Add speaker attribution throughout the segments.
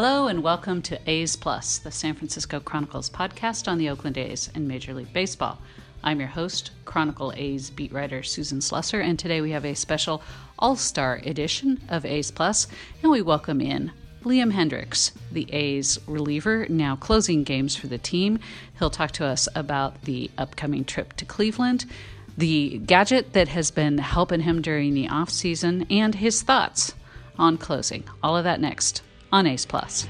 Speaker 1: Hello and welcome to A's Plus, the San Francisco Chronicles podcast on the Oakland A's and Major League Baseball. I'm your host, Chronicle A's beat writer Susan Slusser, and today we have a special All Star edition of A's Plus, and we welcome in Liam Hendriks, the A's reliever, now closing games for the team. He'll talk to us about the upcoming trip to Cleveland, the gadget that has been helping him during the offseason, and his thoughts on closing. All of that next on A's Plus.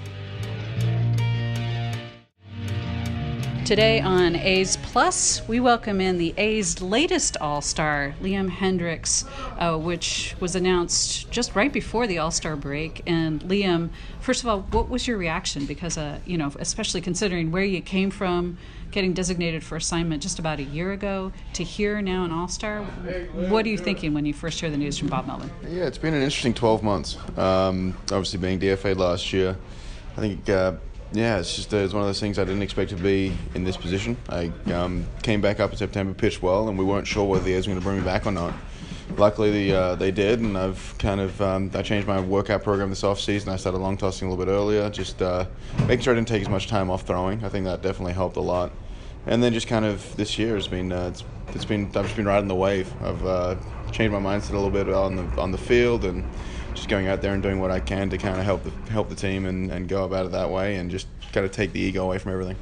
Speaker 1: Today on A's Plus, we welcome in the A's latest All Star, Liam Hendriks, uh, which was announced just right before the All Star break. And Liam, first of all, what was your reaction? Because, uh, you know, especially considering where you came from, getting designated for assignment just about a year ago to here now an All Star, what are you thinking when you first hear the news from Bob Melvin?
Speaker 2: Yeah, it's been an interesting 12 months. Um, obviously, being DFA last year, I think. Uh, yeah, it's just uh, it's one of those things I didn't expect to be in this position. I um, came back up in September, pitched well, and we weren't sure whether the A's were going to bring me back or not. Luckily, the, uh, they did, and I've kind of um, I changed my workout program this off season. I started long tossing a little bit earlier, just uh, making sure I didn't take as much time off throwing. I think that definitely helped a lot. And then just kind of this year has been uh, it's, it's been I've just been riding the wave. I've uh, changed my mindset a little bit on the on the field and just going out there and doing what I can to kind of help the help the team and, and go about it that way and just kind of take the ego away from everything.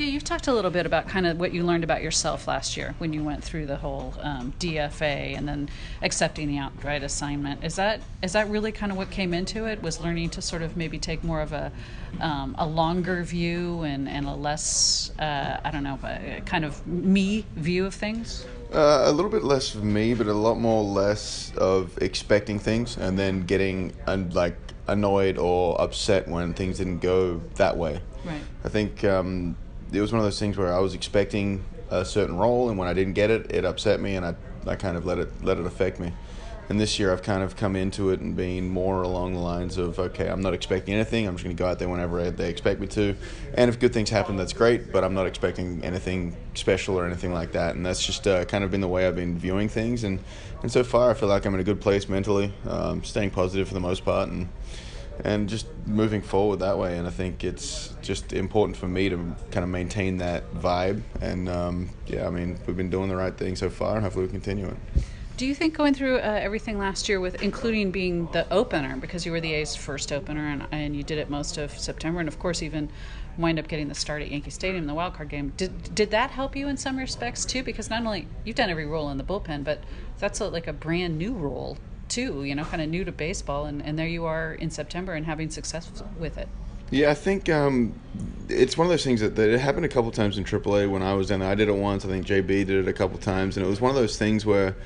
Speaker 1: Yeah, you've talked a little bit about kind of what you learned about yourself last year when you went through the whole um, DFA and then accepting the outright assignment. Is that is that really kind of what came into it? Was learning to sort of maybe take more of a um, a longer view and, and a less uh, I don't know kind of me view of things.
Speaker 2: Uh, a little bit less of me, but a lot more less of expecting things and then getting un- like annoyed or upset when things didn't go that way.
Speaker 1: Right.
Speaker 2: I think um, it was one of those things where I was expecting a certain role, and when I didn't get it, it upset me, and I, I kind of let it let it affect me. And this year, I've kind of come into it and being more along the lines of, okay, I'm not expecting anything. I'm just going to go out there whenever they expect me to, and if good things happen, that's great. But I'm not expecting anything special or anything like that. And that's just uh, kind of been the way I've been viewing things. And and so far, I feel like I'm in a good place mentally, um, staying positive for the most part, and and just moving forward that way. And I think it's just important for me to kind of maintain that vibe. And um, yeah, I mean, we've been doing the right thing so far, and hopefully we continue it.
Speaker 1: Do you think going through uh, everything last year, with including being the opener, because you were the A's first opener, and, and you did it most of September, and of course even wind up getting the start at Yankee Stadium, in the wild card game. Did did that help you in some respects too? Because not only you've done every role in the bullpen, but that's a, like a brand new role too, you know, kind of new to baseball, and, and there you are in September and having success with it.
Speaker 2: Yeah, I think um, it's one of those things that, that it happened a couple times in AAA when I was down there. I did it once. I think JB did it a couple times, and it was one of those things where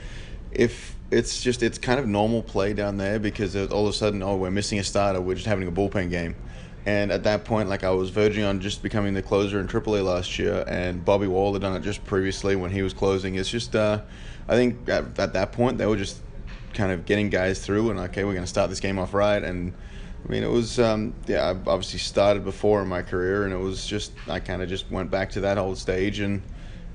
Speaker 2: if it's just it's kind of normal play down there because all of a sudden, oh, we're missing a starter, we're just having a bullpen game. And at that point, like I was verging on just becoming the closer in AAA last year, and Bobby Wahl had done it just previously when he was closing. It's just, uh, I think at, at that point they were just kind of getting guys through and okay, we're going to start this game off right. And I mean, it was um, yeah, I obviously started before in my career, and it was just I kind of just went back to that whole stage, and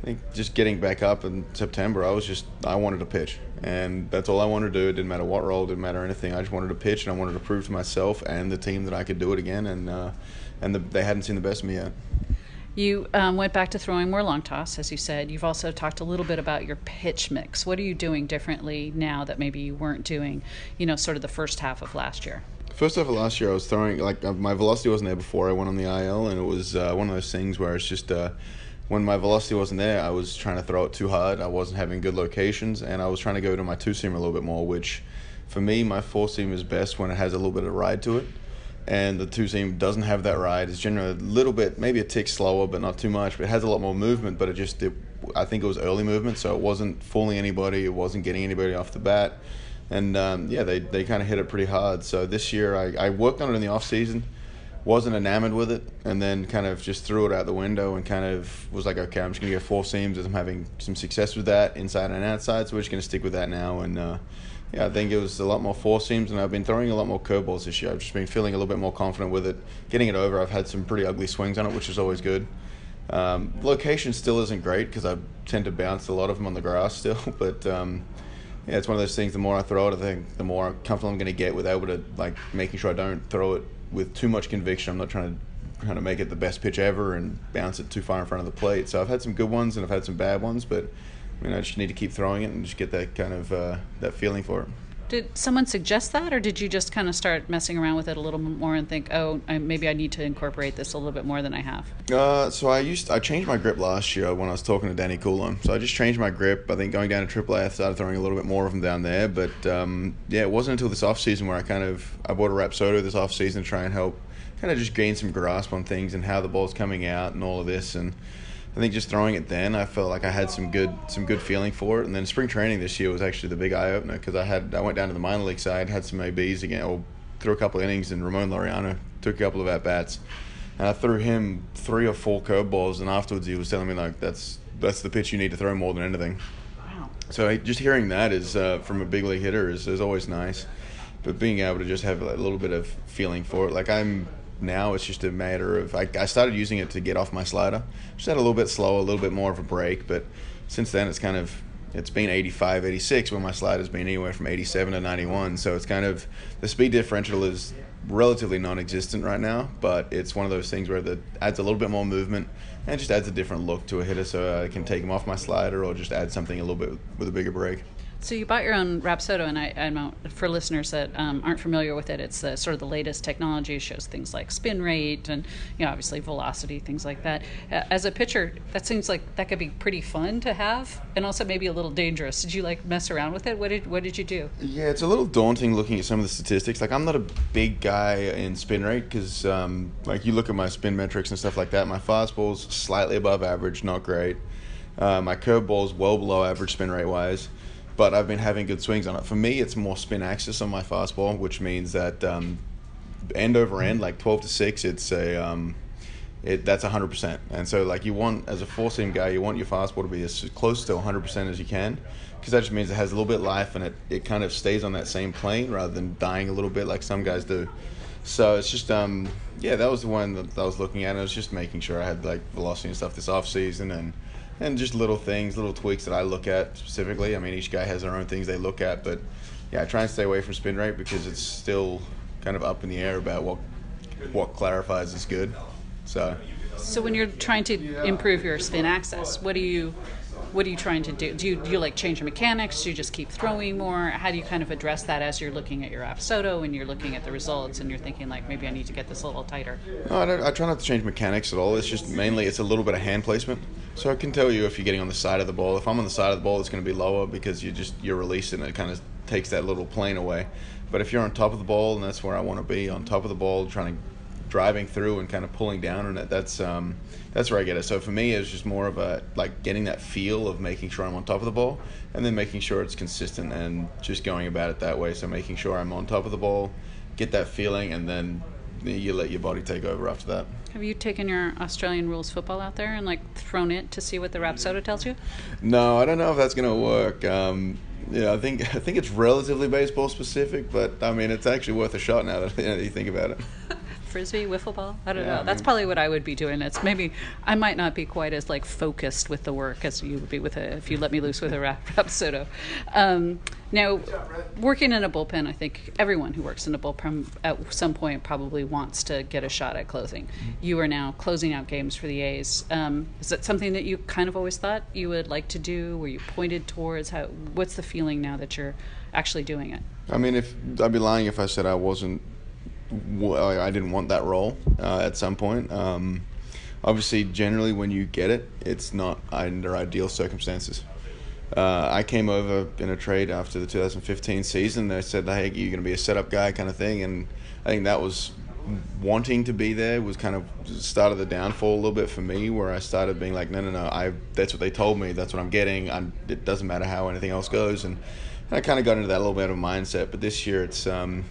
Speaker 2: I think just getting back up in September, I was just I wanted to pitch, and that's all I wanted to do. It didn't matter what role, didn't matter anything. I just wanted to pitch, and I wanted to prove to myself and the team that I could do it again, and uh, and the, they hadn't seen the best of me yet.
Speaker 1: You um, went back to throwing more long toss, as you said. You've also talked a little bit about your pitch mix. What are you doing differently now that maybe you weren't doing, you know, sort of the first half of last year?
Speaker 2: First half of last year, I was throwing like uh, my velocity wasn't there before I went on the IL, and it was uh, one of those things where it's just uh, when my velocity wasn't there, I was trying to throw it too hard. I wasn't having good locations, and I was trying to go to my two seam a little bit more. Which, for me, my four seam is best when it has a little bit of ride to it and the two seam doesn't have that ride. It's generally a little bit, maybe a tick slower, but not too much. But it has a lot more movement. But it just, it, I think it was early movement, so it wasn't fooling anybody. It wasn't getting anybody off the bat. and um, yeah, they, they kind of hit it pretty hard. So this year I, I worked on it in the off season, wasn't enamored with it, and then kind of just threw it out the window and kind of was like, okay, I'm just gonna get four seams as I'm having some success with that inside and outside. So we're just gonna stick with that now. And uh, yeah, I think it was a lot more four seams, and I've been throwing a lot more curveballs this year. I've just been feeling a little bit more confident with it, getting it over. I've had some pretty ugly swings on it, which is always good. Um, location still isn't great because I tend to bounce a lot of them on the grass still, but um, yeah, it's one of those things. The more I throw it, I think the more comfortable I'm going to get with able to like making sure I don't throw it with too much conviction. I'm not trying to trying to make it the best pitch ever and bounce it too far in front of the plate. So I've had some good ones and I've had some bad ones, but I mean I just need to keep throwing it and just get that kind of uh, that feeling for it.
Speaker 1: Did someone suggest that, or did you just kind of start messing around with it a little bit more and think, oh, I, maybe I need to incorporate this a little bit more than I have?
Speaker 2: Uh, so I used I changed my grip last year when I was talking to Danny Coulombe. So I just changed my grip. I think going down to Triple I started throwing a little bit more of them down there. But um, yeah, it wasn't until this off season where I kind of I bought a Rapsodo this off season to try and help kind of just gain some grasp on things and how the ball's coming out and all of this and I think just throwing it then, I felt like I had some good some good feeling for it. And then spring training this year was actually the big eye opener because I had I went down to the minor league side, had some ABs again, or threw a couple of innings, and Ramon Laureano took a couple of at bats, and I threw him three or four curveballs, and afterwards he was telling me like that's that's the pitch you need to throw more than anything.
Speaker 1: Wow.
Speaker 2: So just hearing that is uh, from a big league hitter is, is always nice, but being able to just have a little bit of feeling for it, like I'm now it's just a matter of I, I started using it to get off my slider. Just had a little bit slower a little bit more of a break but since then it's kind of it's been 85 86 when my slider's been anywhere from 87 to 91 so it's kind of the speed differential is relatively non-existent right now but it's one of those things where it adds a little bit more movement and just adds a different look to a hitter. So i can take him off my slider or just add something a little bit with a bigger break
Speaker 1: so you bought your own Rapsodo, and I, know for listeners that um, aren't familiar with it, it's the, sort of the latest technology. It shows things like spin rate and you know obviously velocity, things like that. Uh, as a pitcher, that seems like that could be pretty fun to have, and also maybe a little dangerous. Did you like mess around with it? What did what did you do?
Speaker 2: Yeah, it's a little daunting looking at some of the statistics. Like I'm not a big guy in spin rate because um, like you look at my spin metrics and stuff like that. My fastball's slightly above average, not great. Uh, my curveball's well below average spin rate wise but I've been having good swings on it. For me, it's more spin axis on my fastball, which means that um, end over end, like 12 to 6, it's a. Um, it, that's 100%. And so, like, you want, as a four seam guy, you want your fastball to be as close to 100% as you can because that just means it has a little bit of life and it, it kind of stays on that same plane rather than dying a little bit like some guys do. So it's just, um, yeah, that was the one that I was looking at. I was just making sure I had, like, velocity and stuff this off season and and just little things, little tweaks that I look at specifically. I mean, each guy has their own things they look at, but yeah, I try and stay away from spin rate because it's still kind of up in the air about what what clarifies is good. So.
Speaker 1: So when you're trying to improve your spin axis, what do you what are you trying to do? Do you, do you like change your mechanics? Do you just keep throwing more? How do you kind of address that as you're looking at your Rapsodo and you're looking at the results and you're thinking like maybe I need to get this a little tighter?
Speaker 2: No, I, I try not to change mechanics at all. It's just mainly it's a little bit of hand placement. So I can tell you if you're getting on the side of the ball. If I'm on the side of the ball, it's going to be lower because you just you're releasing it. Kind of takes that little plane away. But if you're on top of the ball, and that's where I want to be, on top of the ball, trying to driving through and kind of pulling down on it. That's um, that's where I get it. So for me, it's just more of a like getting that feel of making sure I'm on top of the ball, and then making sure it's consistent and just going about it that way. So making sure I'm on top of the ball, get that feeling, and then you let your body take over after that.
Speaker 1: Have you taken your Australian rules football out there and like thrown it to see what the Rapsodo tells you?
Speaker 2: No, I don't know if that's gonna work. Um, yeah, I think I think it's relatively baseball specific, but I mean it's actually worth a shot now that you think about it.
Speaker 1: frisbee, wiffle ball. I don't yeah, know. That's probably what I would be doing. It's maybe I might not be quite as like focused with the work as you would be with a if you let me loose with a rap rapsodo. Um, now, working in a bullpen, I think everyone who works in a bullpen at some point probably wants to get a shot at closing. Mm-hmm. You are now closing out games for the A's. Um, is that something that you kind of always thought you would like to do? Were you pointed towards? How? What's the feeling now that you're actually doing it?
Speaker 2: I mean, if I'd be lying if I said I wasn't I didn't want that role uh, at some point. Um, obviously, generally, when you get it, it's not under ideal circumstances. Uh, I came over in a trade after the 2015 season. They said, "Hey, you're going to be a setup guy," kind of thing, and I think that was wanting to be there was kind of started the downfall a little bit for me, where I started being like, "No, no, no, I that's what they told me. That's what I'm getting. I'm, it doesn't matter how anything else goes." And I kind of got into that little bit of a mindset. But this year, it's um,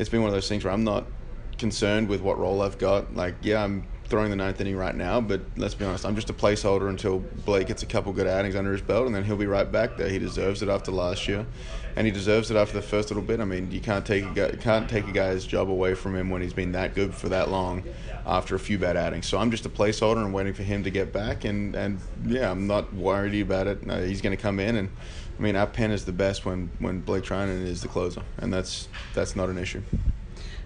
Speaker 2: it's been one of those things where I'm not concerned with what role I've got. Like, yeah, I'm throwing the ninth inning right now, but let's be honest, I'm just a placeholder until Blake gets a couple good outings under his belt, and then he'll be right back there. He deserves it after last year, and he deserves it after the first little bit. I mean, you can't take a guy, can't take a guy's job away from him when he's been that good for that long after a few bad outings. So I'm just a placeholder and waiting for him to get back, and and yeah, I'm not worried about it. No, he's going to come in, and I mean, our pen is the best when when Blake Treinen is the closer, and that's that's not an issue.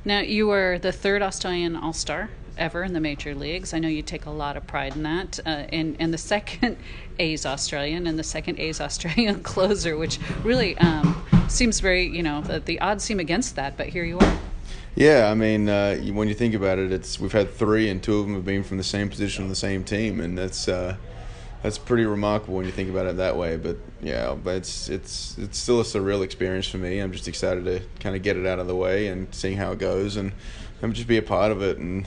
Speaker 1: Now you were the third Australian All Star ever in the major leagues. I know you take a lot of pride in that. Uh, and, and the second A's Australian and the second A's Australian closer, which really um, seems very, you know, the, the, odds seem against that, but here you are.
Speaker 2: Yeah, I mean, uh, when you think about it, it's we've had three, and two of them have been from the same position on the same team, and that's uh, that's pretty remarkable when you think about it that way. But yeah, but it's it's it's still a surreal experience for me. I'm just excited to kind of get it out of the way and seeing how it goes, and I'm just be a part of it and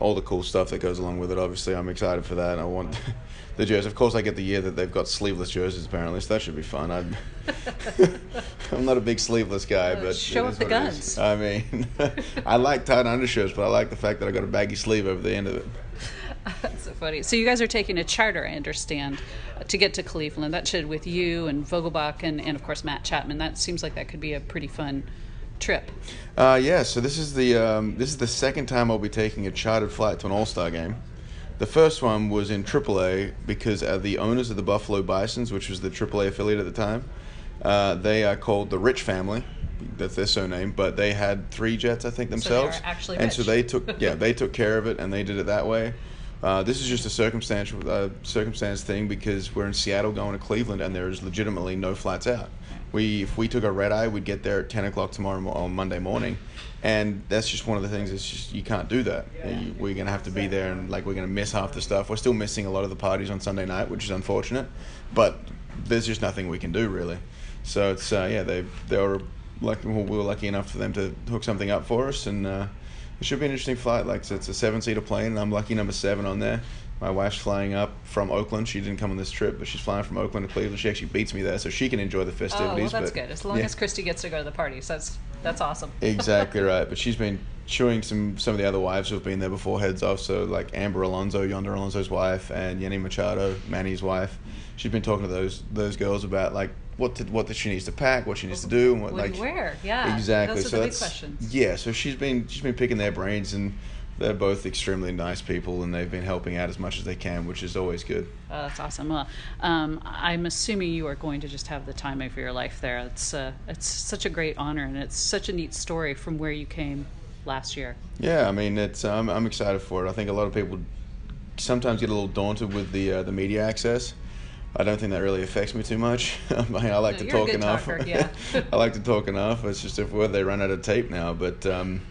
Speaker 2: all the cool stuff that goes along with it. Obviously, I'm excited for that. I want the jerseys. Of course, I get the year that they've got sleeveless jerseys apparently, so that should be fun. I'm, I'm not a big sleeveless guy, uh, but
Speaker 1: show up the guns.
Speaker 2: I mean, I like tight undershirts, but I like the fact that I got a baggy sleeve over the end of it.
Speaker 1: That's so funny. So you guys are taking a charter, I understand, to get to Cleveland. That should with you and Vogelbach and, and of course Matt Chapman. That seems like that could be a pretty fun trip?
Speaker 2: Uh, yeah, so this is the um, this is the second time I'll be taking a chartered flight to an All Star game. The first one was in AAA because uh, the owners of the Buffalo Bisons, which was the AAA affiliate at the time, uh, they are called the Rich family. That's their surname, but they had three jets, I think, themselves.
Speaker 1: So actually
Speaker 2: and
Speaker 1: rich.
Speaker 2: so they took yeah they took care of it and they did it that way. Uh, this is just a circumstantial uh, circumstance thing because we're in Seattle going to Cleveland and there's legitimately no flights out. We if we took a red eye, we'd get there at ten o'clock tomorrow on Monday morning, and that's just one of the things. It's just you can't do that. We're gonna have to be there, and like we're gonna miss half the stuff. We're still missing a lot of the parties on Sunday night, which is unfortunate, but there's just nothing we can do really. So it's uh, yeah, they they were lucky. We were lucky enough for them to hook something up for us, and uh, it should be an interesting flight. Like it's a seven seater plane, and I'm lucky number seven on there. My wife's flying up from Oakland. She didn't come on this trip, but she's flying from Oakland to Cleveland. She actually beats me there, so she can enjoy the festivities.
Speaker 1: Oh, well, that's
Speaker 2: but,
Speaker 1: good. As long
Speaker 2: yeah.
Speaker 1: as Kristi gets to go to the parties, that's that's awesome.
Speaker 2: exactly right. But she's been chewing some some of the other wives who've been there before heads off. So like Amber Alonso, Yonder Alonso's wife, and Yainee Machado, Manny's wife. She's been talking to those those girls about like what to, what she needs to pack, what she needs to do, and what,
Speaker 1: what
Speaker 2: like
Speaker 1: where. Yeah,
Speaker 2: exactly.
Speaker 1: Those are
Speaker 2: so
Speaker 1: the
Speaker 2: that's
Speaker 1: big questions.
Speaker 2: yeah. So she's been she's been picking their brains and they're both extremely nice people and they've been helping out as much as they can, which is always good.
Speaker 1: Oh, that's awesome. Well, um, I'm assuming you are going to just have the time of your life there. It's uh, it's such a great honor and it's such a neat story from where you came last year.
Speaker 2: Yeah, I mean, it's um, I'm excited for it. I think a lot of people sometimes get a little daunted with the uh, the media access. I don't think that really affects me too much. I, mean, I like
Speaker 1: no,
Speaker 2: to talk enough.
Speaker 1: Talker, yeah.
Speaker 2: I like to talk enough. It's just if whether they run out of tape now, but. Um,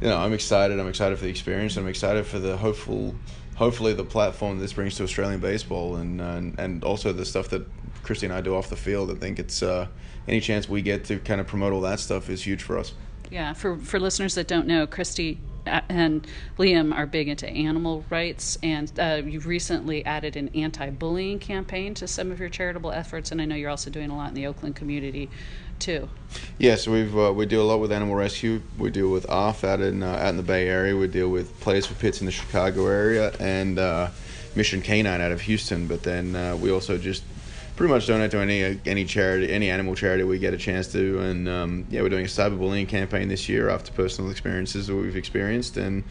Speaker 2: you know, I'm excited. I'm excited for the experience. I'm excited for the hopeful, hopefully the platform this brings to Australian baseball, and and, and also the stuff that Kristi and I do off the field. I think it's uh, any chance we get to kind of promote all that stuff is huge for us.
Speaker 1: Yeah, for for listeners that don't know, Kristi and Liam are big into animal rights, and uh, you've recently added an anti-bullying campaign to some of your charitable efforts, and I know you're also doing a lot in the Oakland community too.
Speaker 2: Yeah, so we've uh, we do a lot with animal rescue. We deal with ARF out in uh, out in the Bay Area. We deal with Players for Pits in the Chicago area and uh, Mission Canine out of Houston. But then uh, we also just pretty much donate to any any charity, any animal charity we get a chance to. And um, yeah, we're doing a cyberbullying campaign this year after personal experiences that we've experienced, and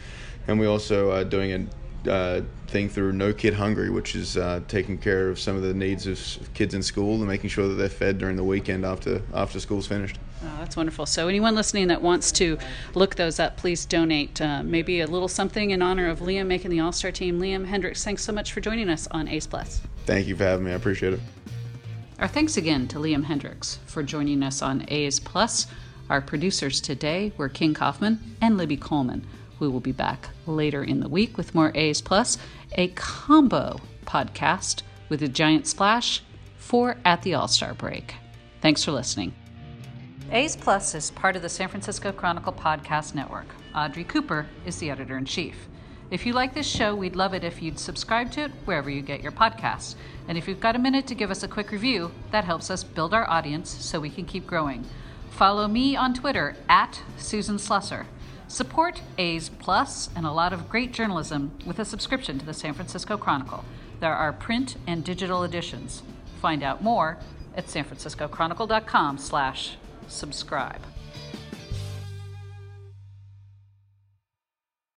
Speaker 2: and we also are doing a uh, thing through No Kid Hungry, which is uh, taking care of some of the needs of kids in school and making sure that they're fed during the weekend after after school's finished.
Speaker 1: Oh, that's wonderful. So, anyone listening that wants to look those up, please donate uh, maybe a little something in honor of Liam making the All Star team. Liam Hendriks, thanks so much for joining us on A's Plus.
Speaker 2: Thank you for having me. I appreciate it.
Speaker 1: Our thanks again to Liam Hendriks for joining us on A's Plus. Our producers today were King Kaufman and Libby Coleman. We will be back later in the week with more A's Plus, a combo podcast with a giant splash for At the All Star Break. Thanks for listening. A's Plus is part of the San Francisco Chronicle Podcast Network. Audrey Cooper is the editor in chief. If you like this show, we'd love it if you'd subscribe to it wherever you get your podcasts. And if you've got a minute to give us a quick review, that helps us build our audience so we can keep growing. Follow me on Twitter at Susan Slusser. Support A's Plus and a lot of great journalism with a subscription to the San Francisco Chronicle. There are print and digital editions. Find out more at sanfranciscochronicle.com slash subscribe.